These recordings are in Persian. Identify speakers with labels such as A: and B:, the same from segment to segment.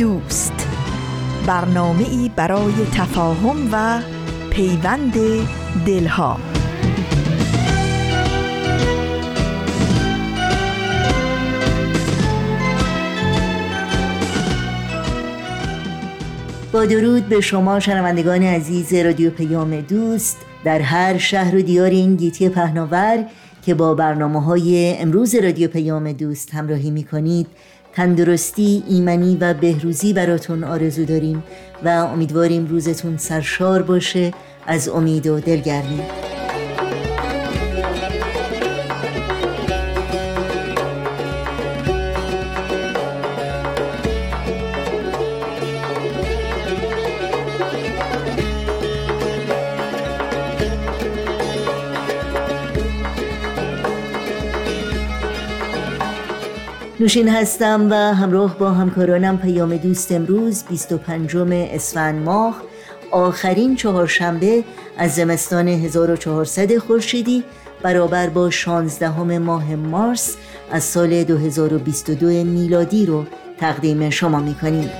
A: دوست. برنامه ای برای تفاهم و پیوند دلها.
B: با درود به شما شنوندگان عزیز رادیو پیام دوست. در هر شهر و دیار این گیتی پهناور که با برنامه های امروز رادیو پیام دوست همراهی می کنید تندرستی، ایمنی و بهروزی براتون آرزو داریم و امیدواریم روزتون سرشار باشه. از امید و دلگرمی. نوشین هستم و همراه با همکارانم پیام دوست امروز 25 اسفند ماه آخرین چهارشنبه از زمستان 1400 خورشیدی برابر با 16 ماه مارس از سال 2022 میلادی رو تقدیم شما می‌کنیم.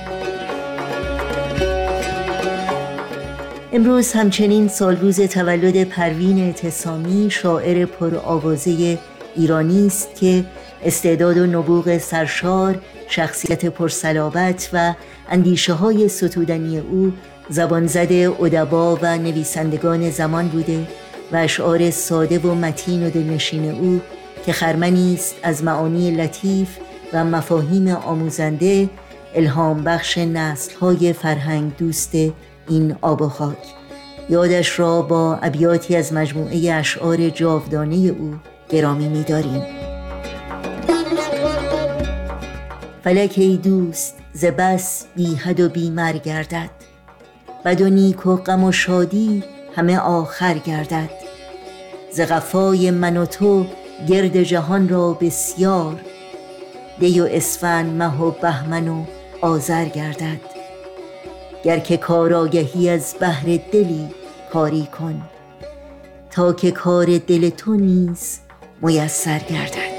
B: امروز همچنین سالروز تولد پروین اعتصامی شاعر پرآوازه ایرانی است که استعداد و نبوغ سرشار شخصیت پرسلابت و اندیشه های ستودنی او زبان زده ادبا و نویسندگان زمان بوده و اشعار ساده و متین و دلنشین او که خرمنی است از معانی لطیف و مفاهیم آموزنده الهام بخش نسل های فرهنگ دوست این آب و خاک یادش را با ابیاتی از مجموعه اشعار جاودانه او گرامی می‌داریم. فلک ای دوست ز بس بی حد و بی مر گردد. و نیک و غم و شادی همه آخر گردد. ز قفای من و تو گرد جهان را بسیار دی و اسفند مه و بهمن و آذر گردد. گر که کار آگهی از بهر دلی کاری کن تا که کار دل تو نیز میسر گردد.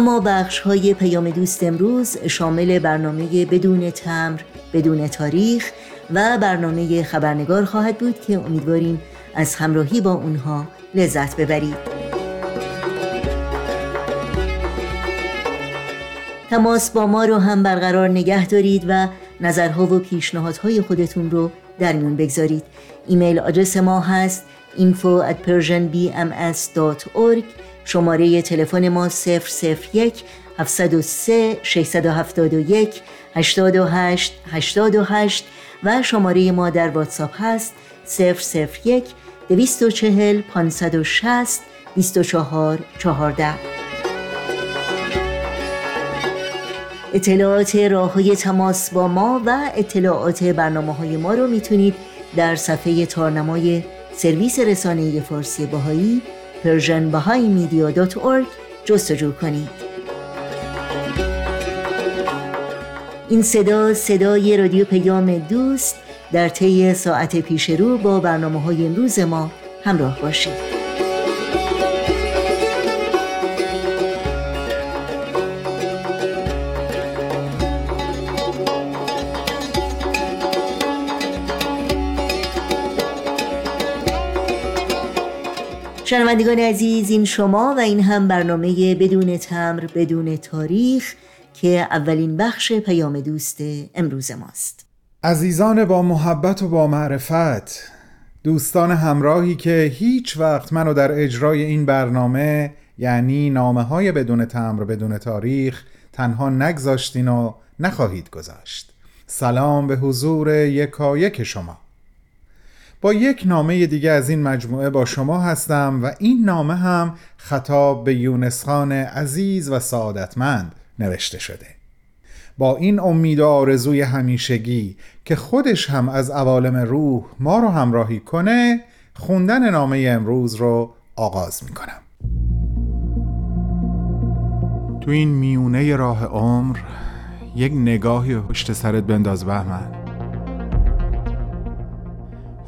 B: و ما بخش های پیام دوست امروز شامل برنامه بدون تمر بدون تاریخ و برنامه خبرنگار خواهد بود که امیدواریم از همراهی با اونها لذت ببرید. تماس با ما رو هم برقرار نگه دارید و نظرها و پیشنهادهای خودتون رو در میون بگذارید. ایمیل آدرس ما هست info at persianbms.org شماره تلفن ما 001 703 671 828 828 و شماره ما در واتساپ هست 001 240 560 24 14 اطلاعات راه های تماس با ما و اطلاعات برنامه های ما رو می‌تونید در صفحه تارنمای سرویس رسانه فارسی باهایی persianbahaimedia.org جستجو کنید. این صدا صدای رادیو پیام دوست در طی ساعت پیش رو با برنامه های امروز ما همراه باشید. شنوندگان عزیز این شما و این هم برنامه بدون تمر بدون تاریخ که اولین بخش پیام دوست امروز ماست.
C: عزیزان با محبت و با معرفت دوستان همراهی که هیچ وقت منو در اجرای این برنامه یعنی نامه های بدون تمر بدون تاریخ تنها نگذاشتین و نخواهید گذاشت. سلام به حضور یکایک شما. با یک نامه دیگه از این مجموعه با شما هستم و این نامه هم خطاب به یونس خان عزیز و سعادتمند نوشته شده. با این امید و آرزوی همیشگی که خودش هم از عوالم روح ما رو همراهی کنه خوندن نامه امروز رو آغاز می کنم تو این میونه راه عمر یک نگاهی پشت سرت بنداز بهمن.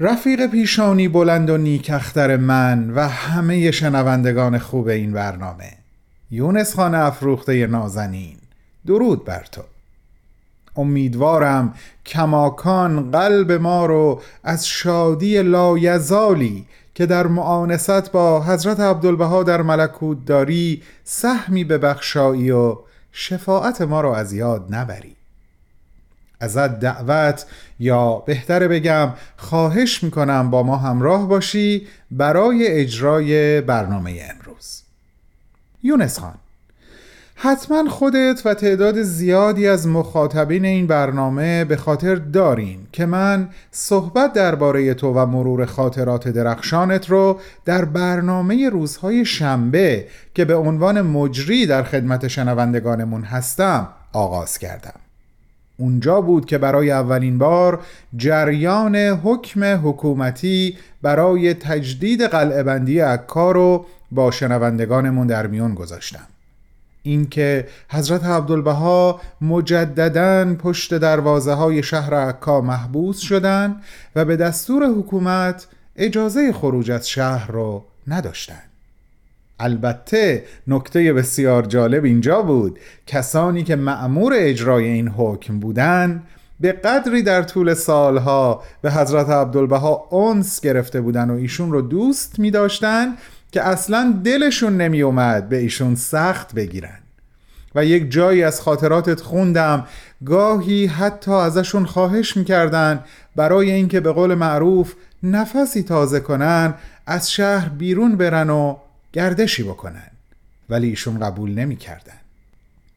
C: رفیق پیشانی بلند و نیکختر من و همه شنوندگان خوب این برنامه. یونس خان افروخته نازنین. درود بر تو. امیدوارم کماکان قلب ما رو از شادی لایزالی که در معانست با حضرت عبدالبها در ملکوت داری سهمی به بخشایی و شفاعت ما رو از یاد نبری. ازت دعوت یا بهتره بگم خواهش می‌کنم با ما همراه باشی برای اجرای برنامه امروز. یونس خان حتما خودت و تعداد زیادی از مخاطبین این برنامه به خاطر دارین که من صحبت درباره تو و مرور خاطرات درخشانت رو در برنامه روزهای شنبه که به عنوان مجری در خدمت شنوندگانمون هستم آغاز کردم. اونجا بود که برای اولین بار جریان حکم حکومتی برای تجدید قلعه بندی عکا رو با شنوندگانمون در میون گذاشتم. اینکه حضرت عبدالبها مجددا پشت دروازه های شهر عکا محبوس شدند و به دستور حکومت اجازه خروج از شهر رو نداشتند البته نکته بسیار جالب اینجا بود. کسانی که معمور اجرای این حکم بودند به قدری در طول سالها به حضرت عبدالبها اونس گرفته بودن و ایشون رو دوست می داشتن که اصلا دلشون نمی اومد به ایشون سخت بگیرن. و یک جایی از خاطراتت خوندم گاهی حتی ازشون خواهش می‌کردن برای اینکه به قول معروف نفسی تازه کنن از شهر بیرون برن و گردشی بکنن ولی ایشون قبول نمی کردن.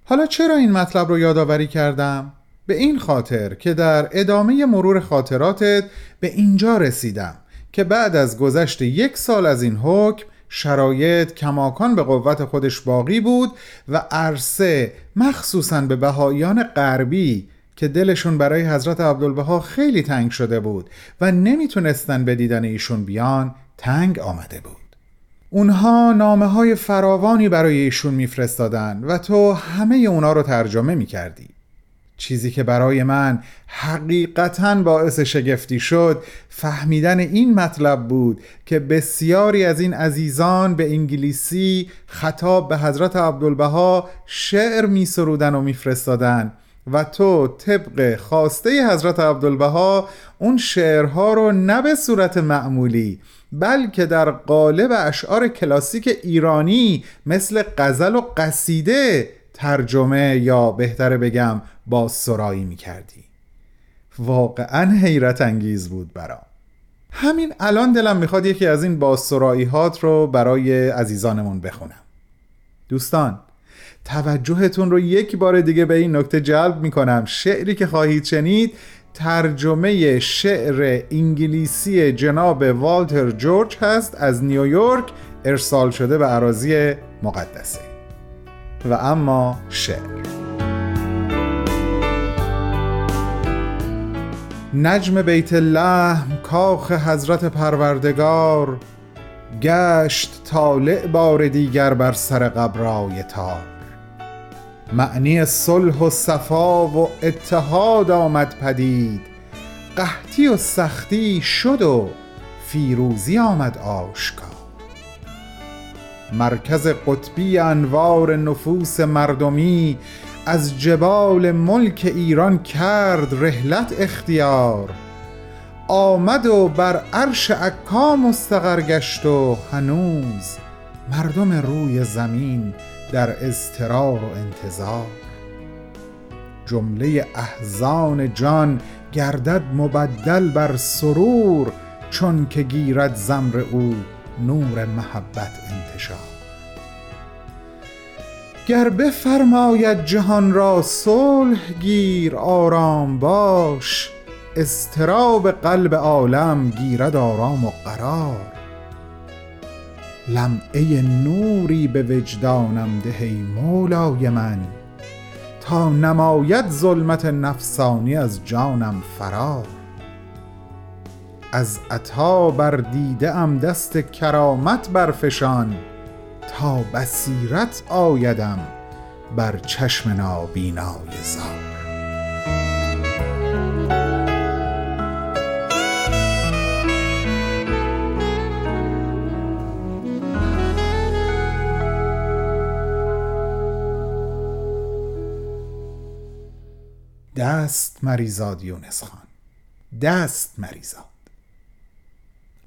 C: حالا چرا این مطلب رو یادآوری کردم؟ به این خاطر که در ادامه مرور خاطراتت به اینجا رسیدم که بعد از گذشت یک سال از این حکم شرایط کماکان به قوت خودش باقی بود و عرصه مخصوصا به بهاییان غربی که دلشون برای حضرت عبدالبها خیلی تنگ شده بود و نمی‌تونستن به دیدن ایشون بیان تنگ آمده بود اونها نامه های فراوانی برای ایشون میفرستادن و تو همه اونا رو ترجمه می‌کردی. چیزی که برای من حقیقتا باعث شگفتی شد فهمیدن این مطلب بود که بسیاری از این عزیزان به انگلیسی خطاب به حضرت عبدالبها شعر می سرودن و میفرستادن و تو طبق خواسته حضرت عبدالبها اون شعرها رو نه به صورت معمولی بلکه در قالب اشعار کلاسیک ایرانی مثل غزل و قصیده ترجمه یا بهتره بگم با سرایی می کردی واقعا حیرت انگیز بود برام. همین الان دلم می‌خواد یکی از این بازسرایی هات رو برای عزیزانمون بخونم. دوستان توجهتون رو یک بار دیگه به این نکته جلب می‌کنم. شعری که خواهید شنید ترجمه شعر انگلیسی جناب والتر جورج هست از نیویورک ارسال شده به عراضی مقدسه. و اما شعر. نجم بیت لحم کاخ حضرت پروردگار گشت طالع بار دیگر بر سر قبرای تار. معنی صلح و صفا و اتحاد آمد پدید. قحطی و سختی شد و فیروزی آمد آشکار. مرکز قطبی انوار نفوس مردمی از جبال ملک ایران کرد رحلت اختیار. آمد و بر عرش عکا مستقر گشت و هنوز مردم روی زمین در اضطرار و انتظار. جمله احزان جان گردد مبدل بر سرور چون که گیرد زمر او نور محبت انتشار. گر بفرماید جهان را صلح گیر آرام باش اضطراب قلب عالم گیرد آرام و قرار. لمعه نوری به وجدانم ده ای مولای من تا نماید ظلمت نفسانی از جانم فرار. از عطا بر دیده ام دست کرامت برفشان تا بصیرت آیدم بر چشم نابینای زار. دست مریزاد یونس خان. دست مریزاد.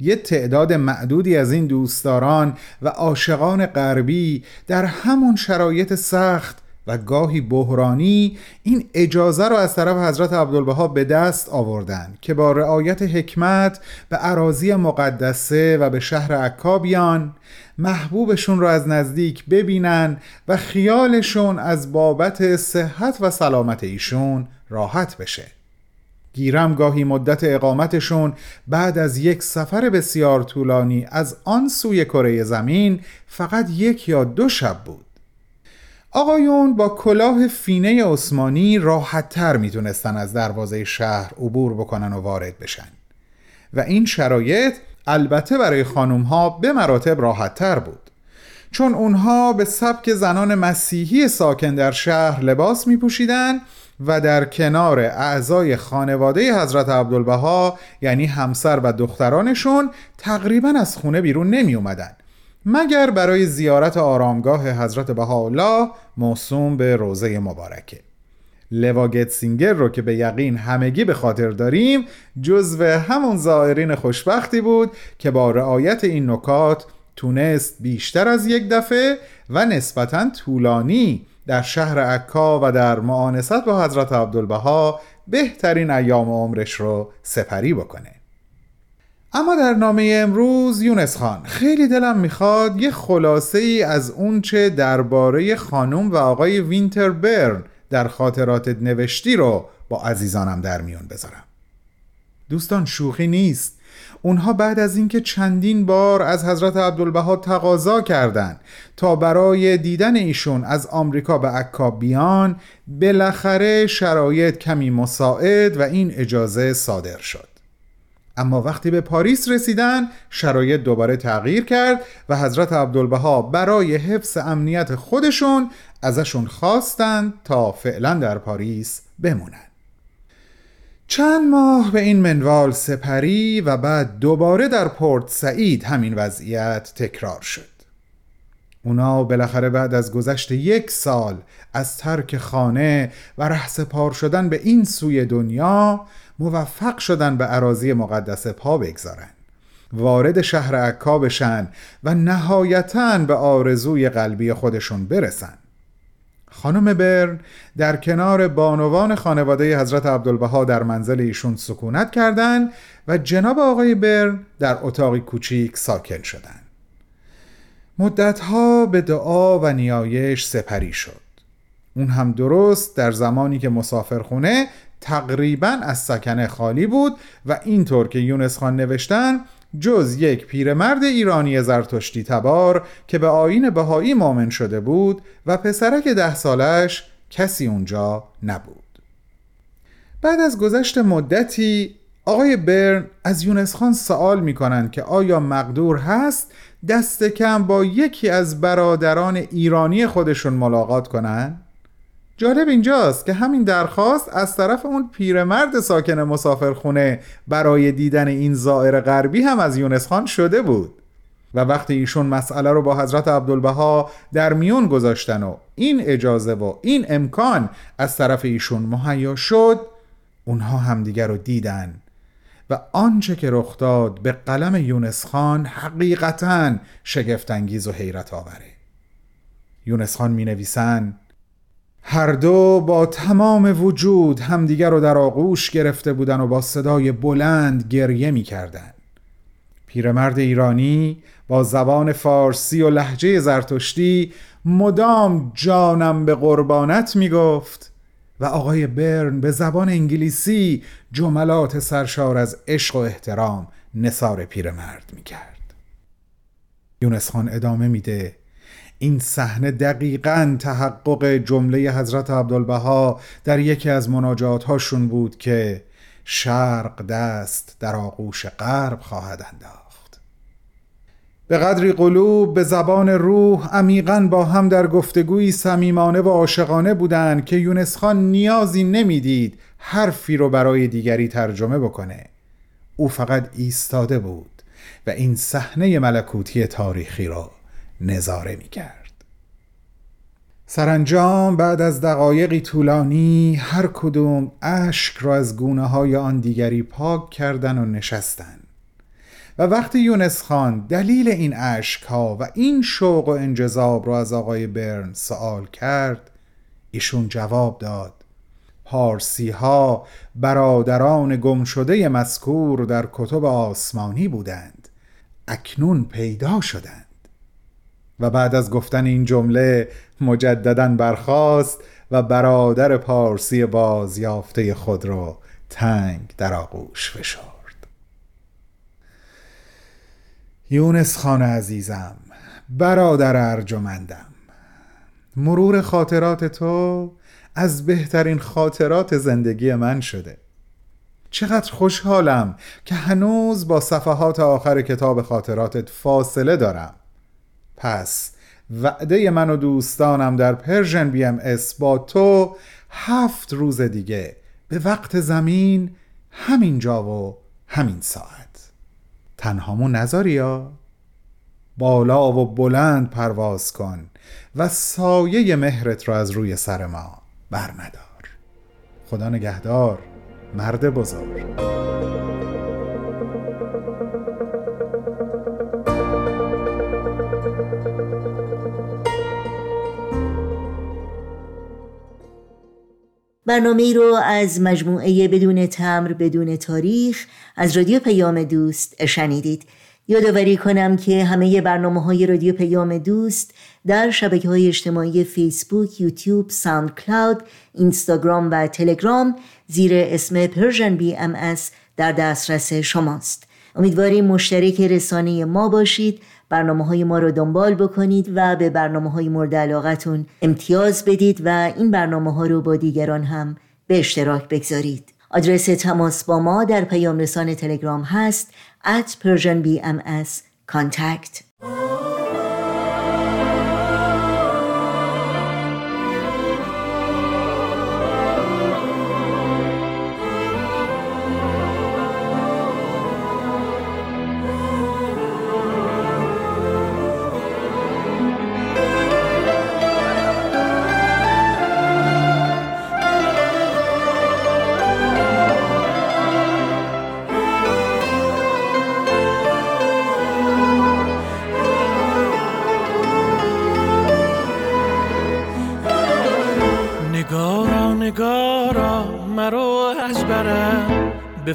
C: یه تعداد معدودی از این دوستداران و عاشقان غربی در همون شرایط سخت و گاهی بحرانی این اجازه را از طرف حضرت عبدالبها به دست آوردند که با رعایت حکمت به عراضی مقدسه و به شهر عکا بیان محبوبشون را از نزدیک ببینن و خیالشون از بابت صحت و سلامت ایشون راحت بشه. گیرم گاهی مدت اقامتشون بعد از یک سفر بسیار طولانی از آن سوی کره زمین فقط یک یا دو شب بود. آقایون با کلاه فینه عثمانی راحت تر می‌تونستن از دروازه شهر عبور بکنن و وارد بشن. و این شرایط البته برای خانوم ها به مراتب راحت تر بود. چون اونها به سبک زنان مسیحی ساکن در شهر لباس می پوشیدن و در کنار اعضای خانواده حضرت عبدالبها یعنی همسر و دخترانشون تقریبا از خونه بیرون نمی اومدن. مگر برای زیارت آرامگاه حضرت بهاءالله موسوم به روزه مبارکه. لواگت سینگر رو که به یقین همگی به خاطر داریم جزو همون زائرین خوشبختی بود که با رعایت این نکات تونست بیشتر از یک دفعه و نسبتا طولانی در شهر عکا و در معانست با حضرت عبدالبها بهترین ایام عمرش رو سپری بکنه. اما در نامه امروز یونس خان خیلی دلم می‌خواد یه خلاصه ای از اونچه درباره خانم و آقای وینتر برن در خاطرات نوشتی رو با عزیزانم در میون بذارم. دوستان شوخی نیست. اونها بعد از اینکه چندین بار از حضرت عبدالبها تقاضا کردند تا برای دیدن ایشون از آمریکا به عکا بیان بالاخره شرایط کمی مساعد و این اجازه صادر شد. اما وقتی به پاریس رسیدن شرایط دوباره تغییر کرد و حضرت عبدالبها برای حفظ امنیت خودشون ازشون خواستند تا فعلا در پاریس بمونند. چند ماه به این منوال سپری و بعد دوباره در پورت سعید همین وضعیت تکرار شد. اونا بالاخره بعد از گذشت یک سال از ترک خانه و رهسپار شدن به این سوی دنیا موفق شدن به عراضی مقدس پا بگذارن. وارد شهر عکا بشن و نهایتا به آرزوی قلبی خودشون برسن. خانم برن در کنار بانوان خانواده حضرت عبدالبها در منزل ایشون سکونت کردند و جناب آقای برن در اتاقی کوچیک ساکن شدند. مدتها به دعا و نیایش سپری شد. اون هم درست در زمانی که مسافرخونه تقریبا از سکنه خالی بود و اینطور که یونس خان نوشتن جز یک پیرمرد ایرانی زرتشتی تبار که به آین بهایی مؤمن شده بود و پسرک ده سالش کسی اونجا نبود بعد از گذشت مدتی آقای برن از یونس خان سوال می کنند که آیا مقدور هست دست کم با یکی از برادران ایرانی خودشون ملاقات کنند؟ جالب اینجاست که همین درخواست از طرف اون پیرمرد ساکن مسافرخونه برای دیدن این زائر غربی هم از یونس خان شده بود. و وقتی ایشون مسئله رو با حضرت عبدالبها در میون گذاشتن و این اجازه و این امکان از طرف ایشون مهیا شد اونها همدیگر رو دیدن. و آنچه که رخ داد به قلم یونس خان حقیقتا شگفتانگیز و حیرت آوره یونس خان می نویسن هر دو با تمام وجود همدیگر رو در آغوش گرفته بودن و با صدای بلند گریه می کردن. پیرمرد ایرانی با زبان فارسی و لحجه زرتشتی مدام جانم به قربانت می گفت و آقای برن به زبان انگلیسی جملات سرشار از عشق و احترام نصار پیرمرد می کرد. یونس خان ادامه میده این صحنه دقیقا تحقق جمله حضرت عبدالبها در یکی از مناجات هاشون بود که شرق دست در آغوش غرب خواهد انداخت. به قدری قلوب به زبان روح عمیقا با هم در گفتگوی صمیمانه و عاشقانه بودند که یونس خان نیازی نمی‌دید حرفی رو برای دیگری ترجمه بکنه. او فقط ایستاده بود و این صحنه ملکوتی تاریخی را نظاره می کرد سرانجام بعد از دقایقی طولانی هر کدوم اشک را از گونه های آن دیگری پاک کردن و نشستن. و وقتی یونس خان دلیل این اشک ها و این شوق و انجذاب را از آقای برن سوال کرد ایشون جواب داد پارسی ها برادران گمشده مذکور در کتب آسمانی بودند. اکنون پیدا شدند. و بعد از گفتن این جمله مجددا برخاست و برادر پارسی بازیافته خود را تنگ در آغوش فشرد. یونس خان عزیزم برادر ارجمندم مرور خاطرات تو از بهترین خاطرات زندگی من شده. چقدر خوشحالم که هنوز با صفحات آخر کتاب خاطراتت فاصله دارم. پس وعده من و دوستانم در Persian BMS با تو هفت روز دیگه. به وقت زمین همین جا و همین ساعت. تنهامو نذاری یا؟ بالا و بلند پرواز کن و سایه مهرت را از روی سر ما برمدار خدا نگهدار مرد بزرگ.
B: برنامه ای رو از مجموعه بدون تمبر بدون تاریخ از رادیو پیام دوست شنیدید. یادآوری کنم که همه برنامه های رادیو پیام دوست در شبکه های اجتماعی فیسبوک، یوتیوب، ساوند کلاود، اینستاگرام و تلگرام زیر اسم Persian BMS در دسترس شماست. امیدواریم مشترک رسانه ما باشید. برنامه های ما رو دنبال بکنید و به برنامه های مورد علاقتون امتیاز بدید و این برنامه ها رو با دیگران هم به اشتراک بگذارید. آدرس تماس با ما در پیام رسان تلگرام هست at persianbms contact.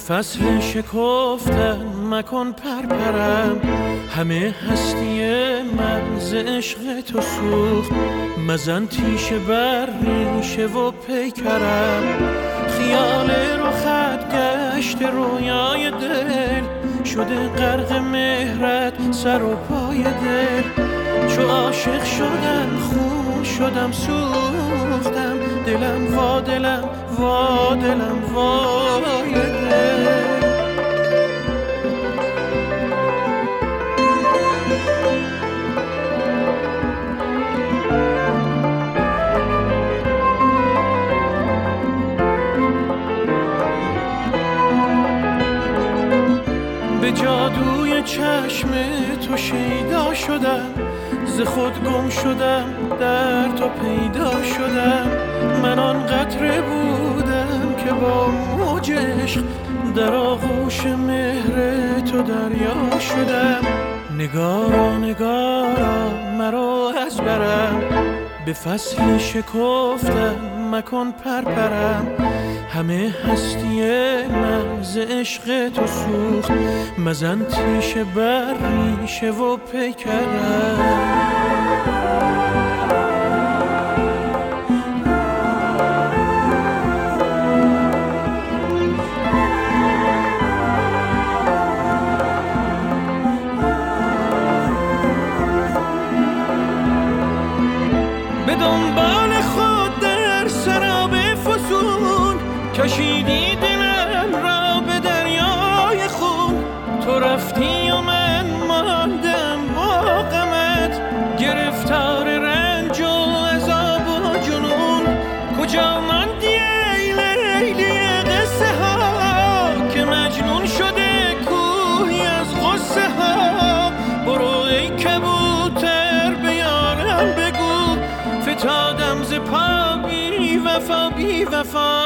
D: فصل شکفتن مکن پرپرم. همه هستی من ز عشق تو سوخت. مزن تیشه بر ریشه و پیکرم. خیال رو خط گشت رویای دل. شده غرق مهرت سر و پای دل. چو عاشق شدم خون شدم سوختم. دلم وا دلم وا دلم دل به جادوی چشم تو شیدا شدم. ز خود گم شدم در تو پیدا شدم. من آن قطره بودم که با موج عشق در آغوش مهر تو دریا شدم. نگارا نگارا مرا از برم. به فصل شکفتم مکن پرپرم. همه هستی من ز عشق تو سوخت. مزن تیشه بر ریشه و پیکرم بی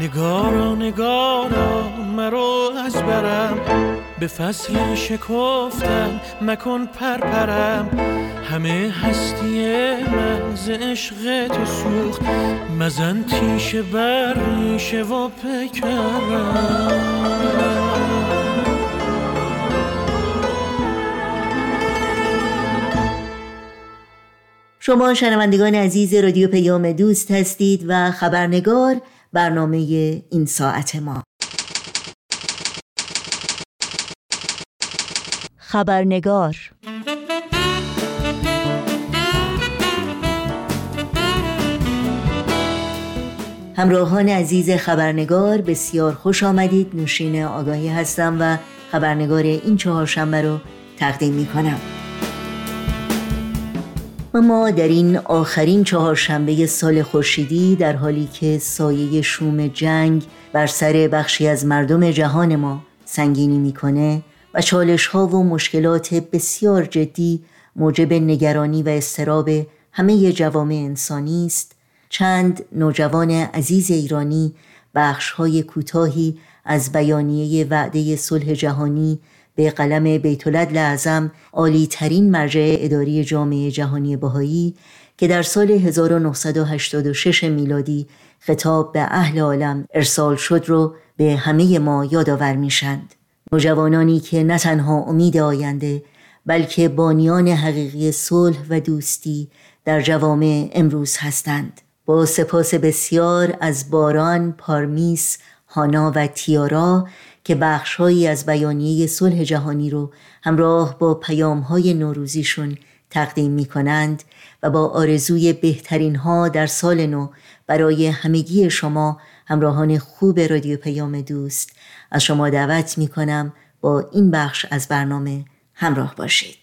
D: نگارا نگارا مرو از برم. به فصل شکفتم مکن پرپرم. همه هستی من ز عشق تو سوخت. مزن تیشه بر ریشه و پکرم
B: شما شنوندگان عزیز رادیو پیام دوست هستید و خبرنگار برنامه این ساعت ما.
A: خبرنگار
B: همراهان عزیز خبرنگار بسیار خوش آمدید. نوشین آگاهی هستم و خبرنگار این چهارشنبه رو تقدیم می کنم و ما در این آخرین چهارشنبه سال خورشیدی در حالی که سایه شوم جنگ بر سر بخشی از مردم جهان ما سنگینی می‌کنه و چالش ها و مشکلات بسیار جدی موجب نگرانی و استراب همه جوامع انسانی است چند نوجوان عزیز ایرانی بخش های کوتاهی از بیانیه وعده صلح جهانی به قلم بیتولد لعظم عالی ترین مرجع اداری جامعه جهانی بهایی که در سال 1986 میلادی خطاب به اهل عالم ارسال شد رو به همه ما یادآور میشند نوجوانانی که نه تنها امید آینده بلکه بانیان حقیقی صلح و دوستی در جوامع امروز هستند. با سپاس بسیار از باران، پارمیس، هانا و تیارا که بخشهایی از بیانیه صلح جهانی رو همراه با پیامهای نوروزیشون تقدیم می کنند و با آرزوی بهترین ها در سال نو برای همگی شما همراهان خوب رادیو پیام دوست از شما دعوت می کنم با این بخش از برنامه همراه باشید.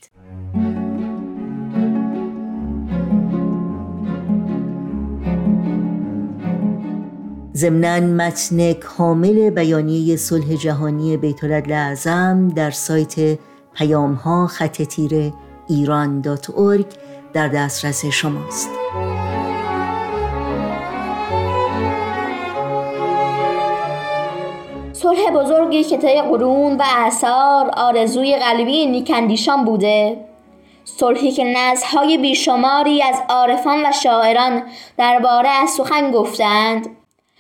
B: ضمنا متن کامل بیانیه صلح جهانی بیت لعظم در سایت پیام ها خط تیره ایران دات در دسترس شماست.
E: صلح بزرگی که طی قرون و اثار آرزوی قلبی نیکندیشان بوده. صلحی که نزهای بیشماری از عارفان و شاعران درباره از سخن گفتند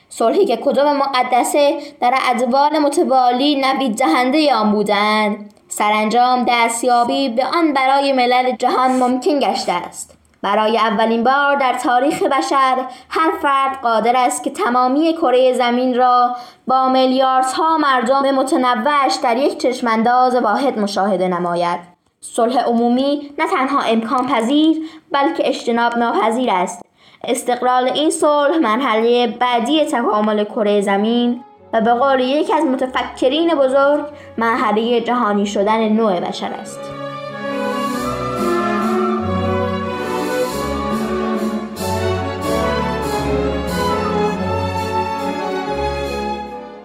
E: صلحی که کتب مقدسه در ادوال متوالی نوید دهنده آن بودند. سرانجام دستیابی به آن برای ملل جهان ممکن گشته است. برای اولین بار در تاریخ بشر هر فرد قادر است که تمامی کره زمین را با میلیاردها مردم متنوعش در یک چشمانداز واحد مشاهده نماید. صلح عمومی نه تنها امکان پذیر بلکه اجتناب ناپذیر است. استقلال این صلح مرحله بعدی تکامل کره زمین و به قول یکی از متفکرین بزرگ مرحله جهانی شدن نوع بشر است.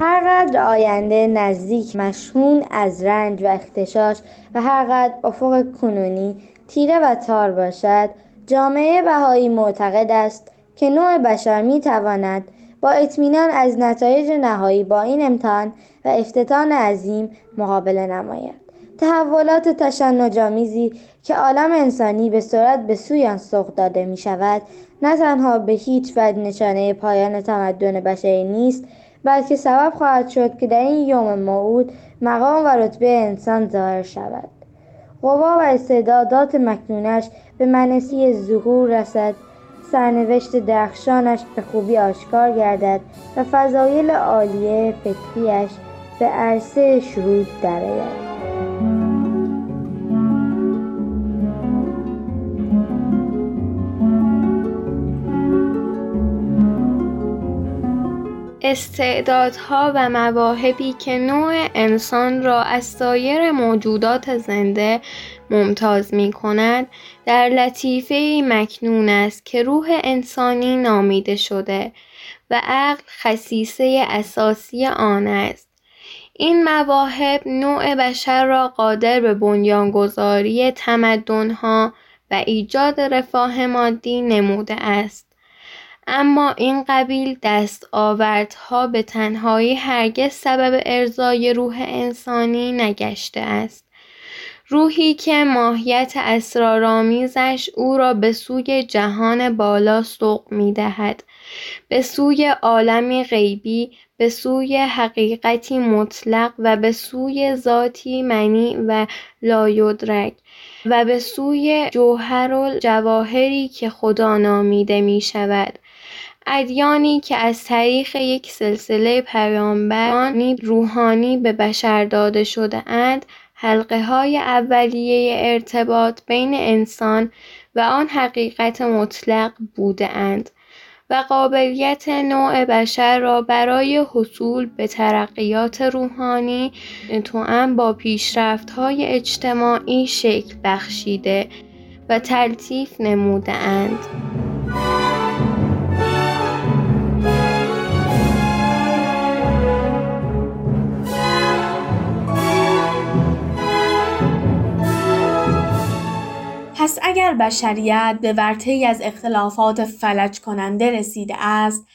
F: هرقدر آینده نزدیک مشهون از رنج و اختشاش و هرقدر افق کنونی تیره و تار باشد جامعه بهایی معتقد است که نوع بشر می تواند با اطمینان از نتایج نهایی با این امتحان و افتتان عظیم مقابله نماید. تحولات تشنجآمیزی که عالم انسانی به سرعت به سوی آن سوق داده می شود نه تنها به هیچ وجه نشانه پایان تمدن بشری نیست بلکه سبب خواهد شد که در این یوم موعود مقام و رتبه انسان ظاهر شود. قوا و استعدادات مکنونش به منسی ظهور رسد. سرنوشت درخشانش به خوبی آشکار گردد و فضایل عالیه فکریش به عرصه شهود درآید.
G: استعدادها و مواهبی که نوع انسان را از سایر موجودات زنده ممتاز می کند در لطیفه مکنون است که روح انسانی نامیده شده و عقل خصیصه اساسی آن است. این مواهب نوع بشر را قادر به بنیانگذاری تمدنها و ایجاد رفاه مادی نموده است. اما این قبیل دستاوردها به تنهایی هرگز سبب ارزای روح انسانی نگشته است. روحی که ماهیت اسرارآمیزش او را به سوی جهان بالا سوق می دهد به سوی عالمی غیبی به سوی حقیقتی مطلق و به سوی ذاتی منی و لایدرک و به سوی جوهر و جواهری که خدا نامیده می شود ادیانی که از طریق یک سلسله پیامبرانی روحانی به بشر داده شده اند حلقه های اولیه ارتباط بین انسان و آن حقیقت مطلق بوده اند و قابلیت نوع بشر را برای حصول به ترقیات روحانی توأم با پیشرفت های اجتماعی شکل بخشیده و تلطیف نموده اند.
H: پس اگر بشریت به ورطه از اختلافات فلج کننده رسیده است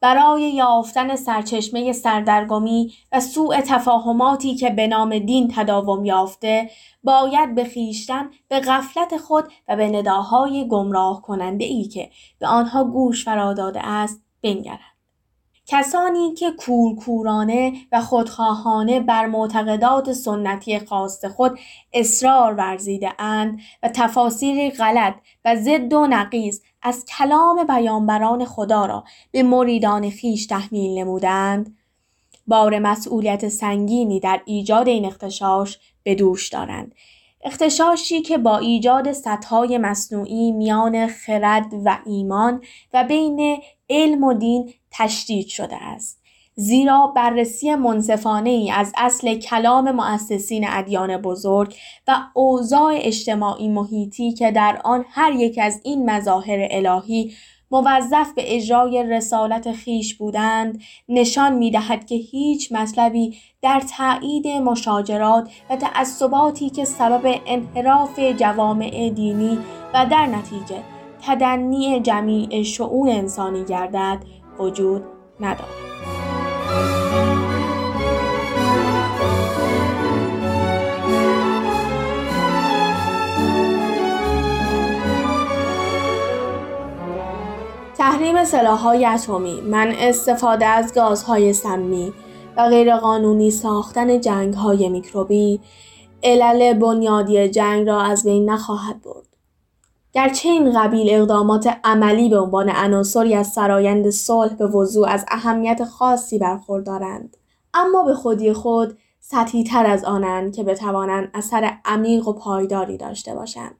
H: برای یافتن سرچشمه سردرگمی و سوء تفاهماتی که به نام دین تداوم یافته باید به خیشتن به غفلت خود و به نداهای گمراه کننده ای که به آنها گوش فرا داده است بنگرد. کسانی که کورکورانه و خودخواهانه بر معتقدات سنتی خاص خود اصرار ورزیده اند و تفاسیر غلط و ضد و نقیز از کلام بیانبران خدا را به مریدان خیش تحمیل نمودند بار مسئولیت سنگینی در ایجاد این اختشاش به دوش دارند. اختشاشی که با ایجاد سطحهای مصنوعی میان خرد و ایمان و بین علم و دین تشدید شده است. زیرا بررسی منصفانه ای از اصل کلام مؤسسین ادیان بزرگ و اوضاع اجتماعی محیطی که در آن هر یک از این مظاهر الهی موظف به اجرای رسالت خیش بودند نشان می دهد که هیچ مطلبی در تایید مشاجرات و تعصباتی که سبب انحراف جوامع دینی و در نتیجه تدنی جمیع شعون انسانی گردد وجود ندارد. تحریم سلاح‌های اتمی، من استفاده از گازهای سمی و غیرقانونی ساختن جنگ‌های میکروبی علل بنیادی جنگ را از بین نخواهد برد. گرچه این قبیل اقدامات عملی به عنوان عناصری از سرایند صلح به وضوع از اهمیت خاصی برخوردارند اما به خودی خود سطحی تر از آنند که بتوانند اثر عمیق و پایداری داشته باشند.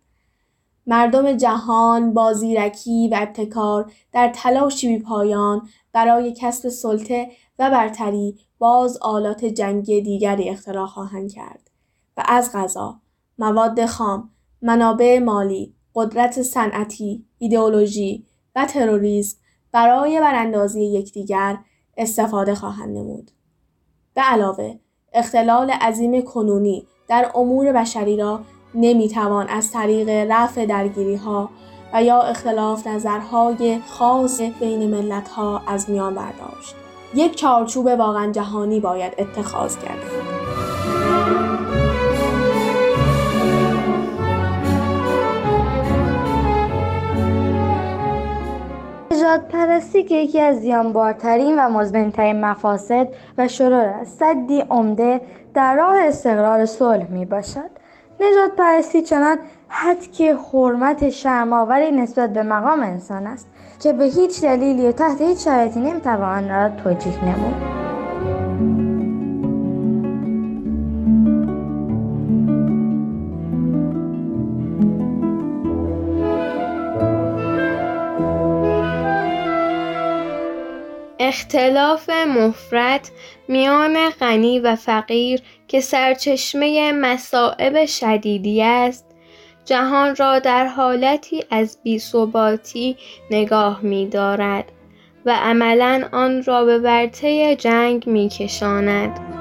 H: مردم جهان با زیرکی و ابتکار در تلاشی بی پایان برای کسب سلطه و برتری باز آلات جنگی دیگری اختراع خواهند کرد و از غذا مواد خام منابع مالی قدرت صنعتی ایدئولوژی و تروریسم برای براندازی یکدیگر استفاده خواهند نمود به علاوه اختلال عظیم کنونی در امور بشری را نمی‌توان از طریق رفع درگیری ها و یا اختلاف نظرهای خاص بین ملت ها از میان برداشت. یک چارچوب واقعا جهانی باید اتخاذ کرد.
F: نجات پرستی که یکی از زیانبارترین و مزمنترین مفاسد و شرور است. صدی عمده در راه استقرار صلح می باشد نجات پرستی چنان حد که حرمت شرماوری نسبت به مقام انسان است که به هیچ دلیلی و تحت هیچ شرایطی نمی‌توان را توجیه نمود.
G: اختلاف مفرد میان غنی و فقیر که سرچشمه مصائب شدیدی است جهان را در حالتی از بیثباتی نگاه می دارد و عملا آن را به ورطه جنگ می کشاند.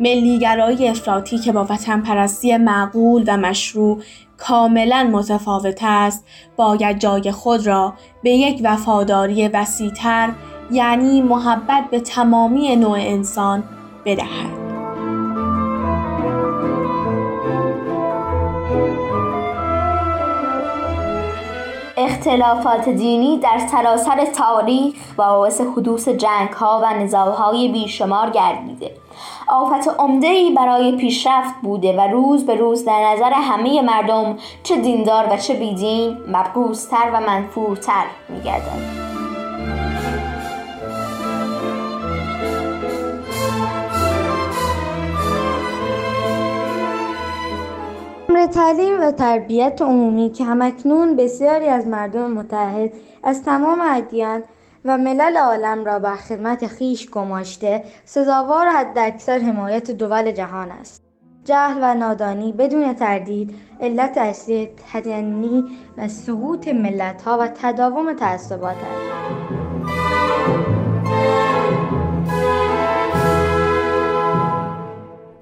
H: ملیگرایی افراطی که با وطن پرستی معقول و مشروع کاملا متفاوت است باید جای خود را به یک وفاداری وسیعتر یعنی محبت به تمامی نوع انسان بدهد.
E: اختلافات دینی در سراسر تاریخ باعث حدوث جنگ ها و نزاع بیشمار گردیده. آفت ای برای پیشرفت بوده و روز به روز در نظر همه مردم چه دیندار و چه بیدین مبغوزتر و منفورتر میگردد
F: امر تعلیم و تربیت عمومی که همکنون بسیاری از مردم متحد از تمام ادیان و ملل عالم را بر خدمت خیش گماشته سزاوار حداکثر حمایت دول جهان است. جهل و نادانی بدون تردید علت اصلی تدنی و سقوط ملت ها و تداوم تعصبات است.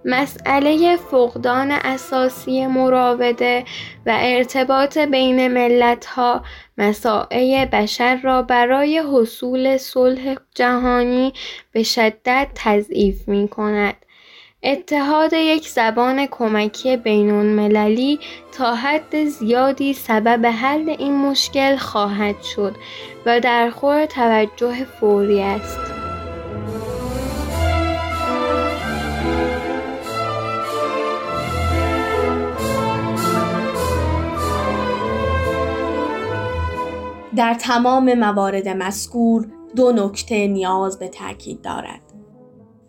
G: مسئله فقدان اساسی مراوده و ارتباط بین ملت‌ها مساعی بشر را برای حصول صلح جهانی به شدت تضعیف می کند. اتحاد یک زبان کمکی بین المللی تا حد زیادی سبب حل این مشکل خواهد شد و در خور توجه فوری است.
H: در تمام موارد مذکور دو نکته نیاز به تاکید دارد.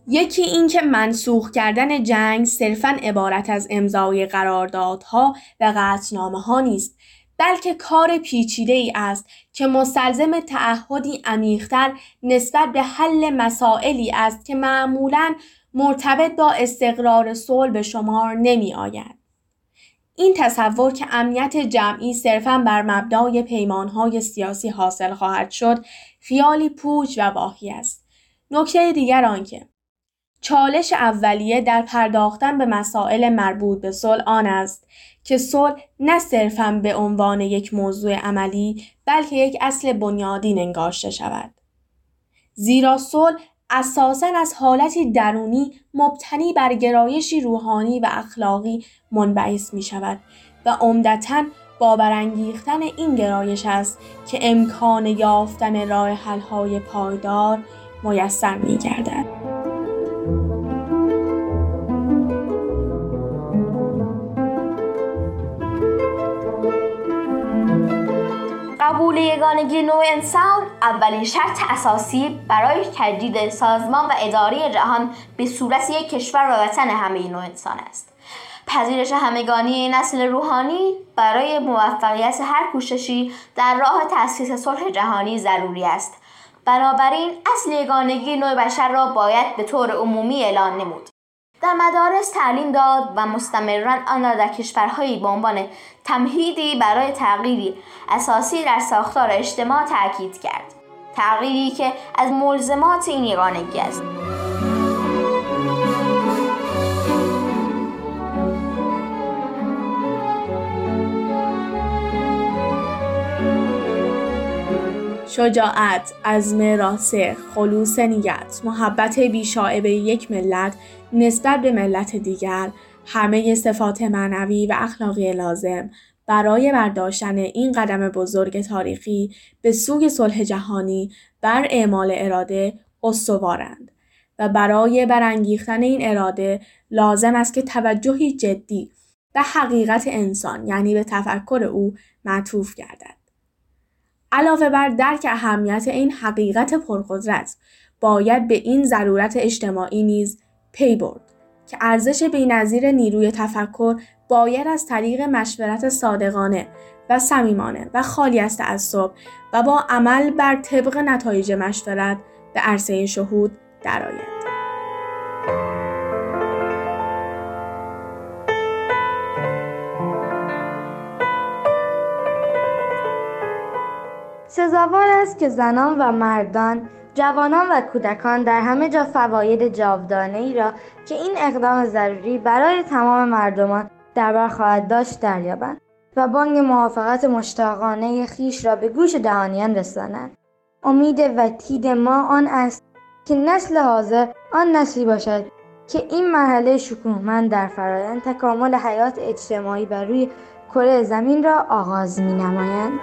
H: یکی اینکه منسوخ کردن جنگ صرفا عبارت از امضای قراردادها و قطعنامه ها نیست بلکه کار پیچیده ای است که مستلزم تعهدی عمیقتر نسبت به حل مسائلی است که معمولا مرتبط با استقرار صلح به شمار نمی آید. این تصور که امنیت جمعی صرفا بر مبنای پیمانهای سیاسی حاصل خواهد شد خیالی پوچ و واهی است. نکته دیگر آنکه چالش اولیه در پرداختن به مسائل مربوط به صلح آن است که صلح نه صرفا به عنوان یک موضوع عملی بلکه یک اصل بنیادین انگاشته شود. زیرا صلح اساسا از حالتی درونی مبتنی بر گرایشی روحانی و اخلاقی منبعث می شود و عمدتا با برانگیختن این گرایش است که امکان یافتن راه حل‌های پایدار میسر می گردد.
E: یگانگی نوع انسان اولین شرط اساسی برای تجدید سازمان و اداره جهان به صورت یک کشور و وطن همه نوع انسان است. پذیرش همگانی نسل روحانی برای موفقیت هر کوششی در راه تأسیس صلح جهانی ضروری است. بنابراین اصل یگانگی نوع بشر را باید به طور عمومی اعلان نمود. در مدارس تعلیم داد و مستمرا آن را در کشورهایی به عنوان تمهیدی برای تغییری اساسی در ساختار اجتماع تاکید کرد. تغییری که از ملزمات این یگانگی است.
H: شجاعت، عزم راسخ، خلوص نیت، محبت بیشاعبه یک ملت نسبت به ملت دیگر همه صفات معنوی و اخلاقی لازم. برای برداشتن این قدم بزرگ تاریخی به سوی صلح جهانی بر اعمال اراده استوارند و برای برانگیختن این اراده لازم است که توجهی جدی به حقیقت انسان یعنی به تفکر او معطوف گردد. علاوه بر درک اهمیت این حقیقت پرقدرت باید به این ضرورت اجتماعی نیز پی برد که ارزش بینظیر نیروی تفکر باید از طریق مشورت صادقانه و صمیمانه و خالی از تعصب و با عمل بر طبق نتایج مشورت به عرصه شهود درآید.
F: سزاوار است که زنان و مردان جوانان و کودکان در همه جا فواید جاودانه ای را که این اقدام ضروری برای تمام مردمان در بر خواهد داشت دریابند و بانگ موافقت مشتاقانه خیش را به گوش دهانیان رسانند امید وتید ما آن است که نسل حاضر آن نسلی باشد که این مرحله شکوهمند در فرایند تکامل حیات اجتماعی بر روی کره زمین را آغاز می نمایند.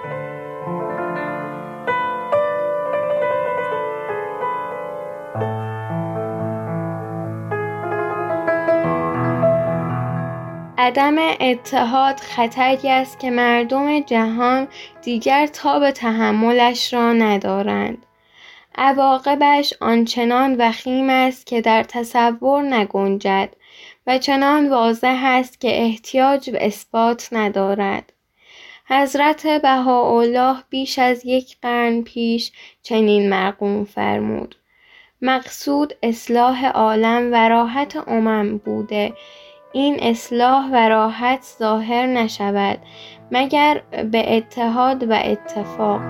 G: عدم اتحاد خطری است که مردم جهان دیگر تا به تحملش را ندارند. عواقبش آنچنان وخیم است که در تصور نگنجد و چنان واضح است که احتیاج به اثبات ندارد. حضرت بهاءالله بیش از یک قرن پیش چنین مرقوم فرمود. مقصود اصلاح عالم و راحت امم بوده این اصلاح و راحت ظاهر نشود مگر به اتحاد و اتفاق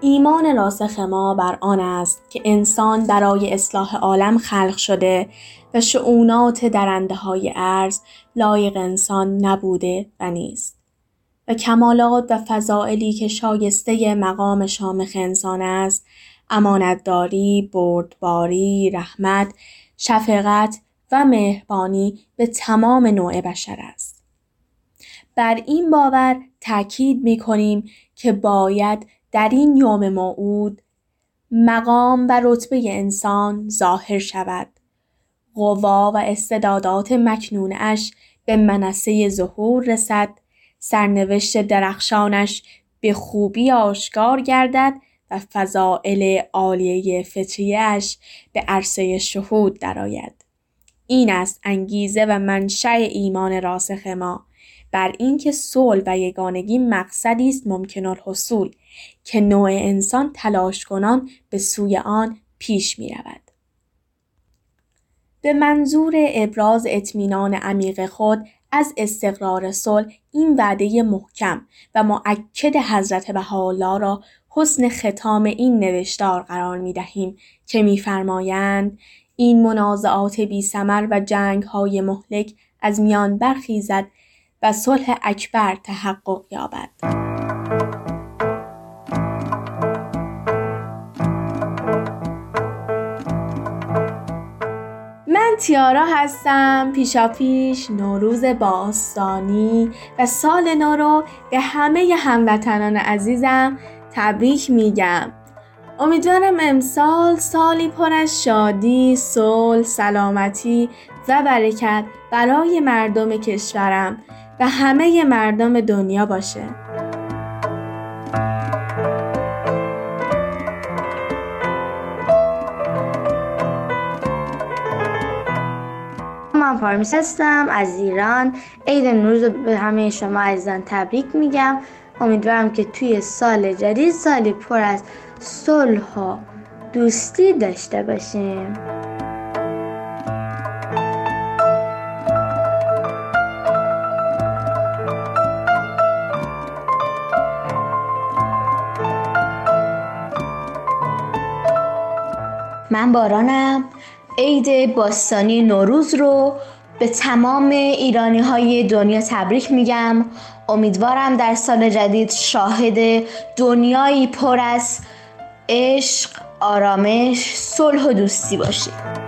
H: ایمان راسخ ما بر آن است که انسان برای اصلاح عالم خلق شده و شعونات درنده های ارز لایق انسان نبوده و نیست. و کمالات و فضائلی که شایسته مقام شامخ انسان است امانتداری، بردباری، رحمت، شفقت و مهربانی به تمام نوع بشر است. بر این باور تاکید می کنیم که باید در این یوم موعود مقام و رتبه انسان ظاهر شود. قوا و استعدادات مکنونش به منصه ظهور رسد سرنوشت درخشانش به خوبی آشکار گردد و فضائل عالیه فطریش به عرصه شهود درآید این است انگیزه و منشأ ایمان راسخ ما بر اینکه صلح و یگانگی مقصدی است ممکن الحصول که نوع انسان تلاش کنان به سوی آن پیش می رود. به منظور ابراز اطمینان عمیق خود از استقرار صلح این وعده محکم و معکد حضرت بهاءالله را حسن ختام این نوشتار قرار می دهیم که میفرمایند این منازعات بی سمر و جنگ های مهلک از میان برخیزد و صلح اکبر تحقق یابد. تیارا هستم پیشا پیش نوروز باستانی و سال نو رو به همه هموطنان عزیزم تبریک میگم امیدوارم امسال سالی پر از شادی، صلح، سلامتی و برکت برای مردم کشورم و همه مردم دنیا باشه.
F: من پارمیس هستم از ایران. عید نوروز به همه شما عزیزان تبریک میگم. امیدوارم که توی سال جدید سالی پر از صلح و دوستی داشته باشیم.
E: من بارانم. عید باستانی نوروز رو به تمام ایرانی های دنیا تبریک میگم. امیدوارم در سال جدید شاهد دنیایی پر از عشق، آرامش، صلح و دوستی باشید.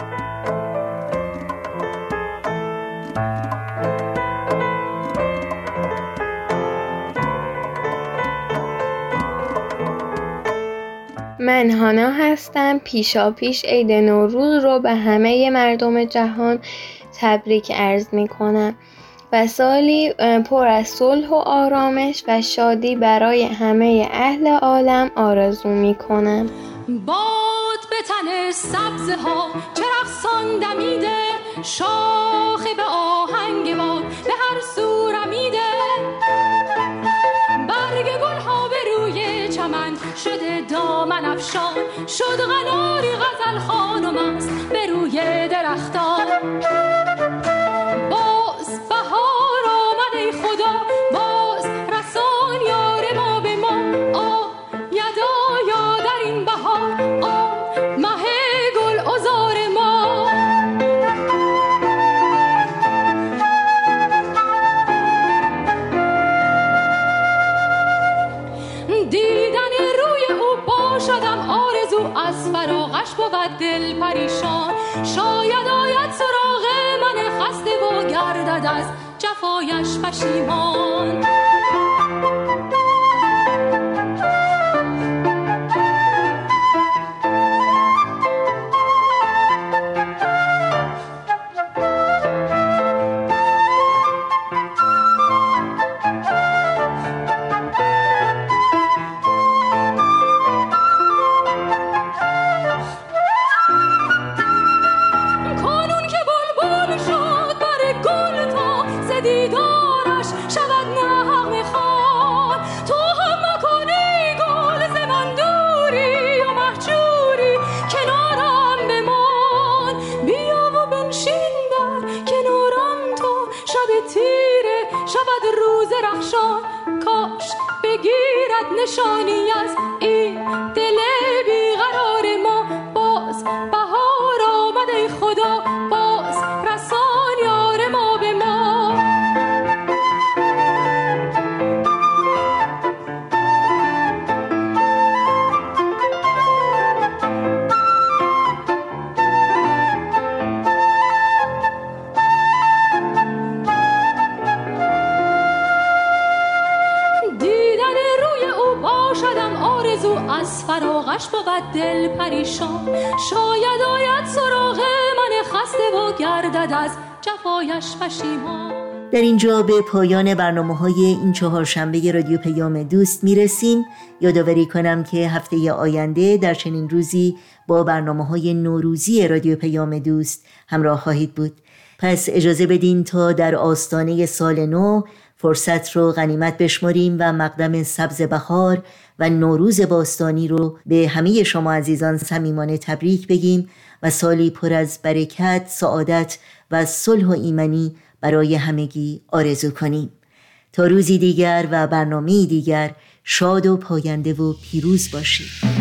G: من هانا هستم. پیشا پیش عید نوروز رو به همه مردم جهان تبریک عرض می کنم و سالی پر از صلح و آرامش و شادی برای همه اهل عالم آرزو می کنم
I: باد به تن سبزه ها چرخ دمیده شاخه به آهنگ باد به هر سو رمیده. شده دامن افشان. شد غناری غزل خانم است به روی درختان. دل پریشان. شاید آید سراغ من خسته و گردد از جفایش پشیمان. خسته و گردد از جفایش پشیمان
B: در اینجا به پایان برنامه های این چهار شنبه رادیو پیام دوست می‌رسیم. یادآوری کنم که هفته آینده در چنین روزی با برنامه های نوروزی رادیو پیام دوست همراه خواهید بود. پس اجازه بدین تا در آستانه سال نو فرصت رو غنیمت بشماریم و مقدم سبز بهار و نوروز باستانی رو به همه شما عزیزان صمیمانه تبریک بگیم. و سالی پر از برکت، سعادت و صلح و ایمنی برای همگی آرزو کنیم. تا روزی دیگر و برنامه دیگر شاد و پاینده و پیروز باشید.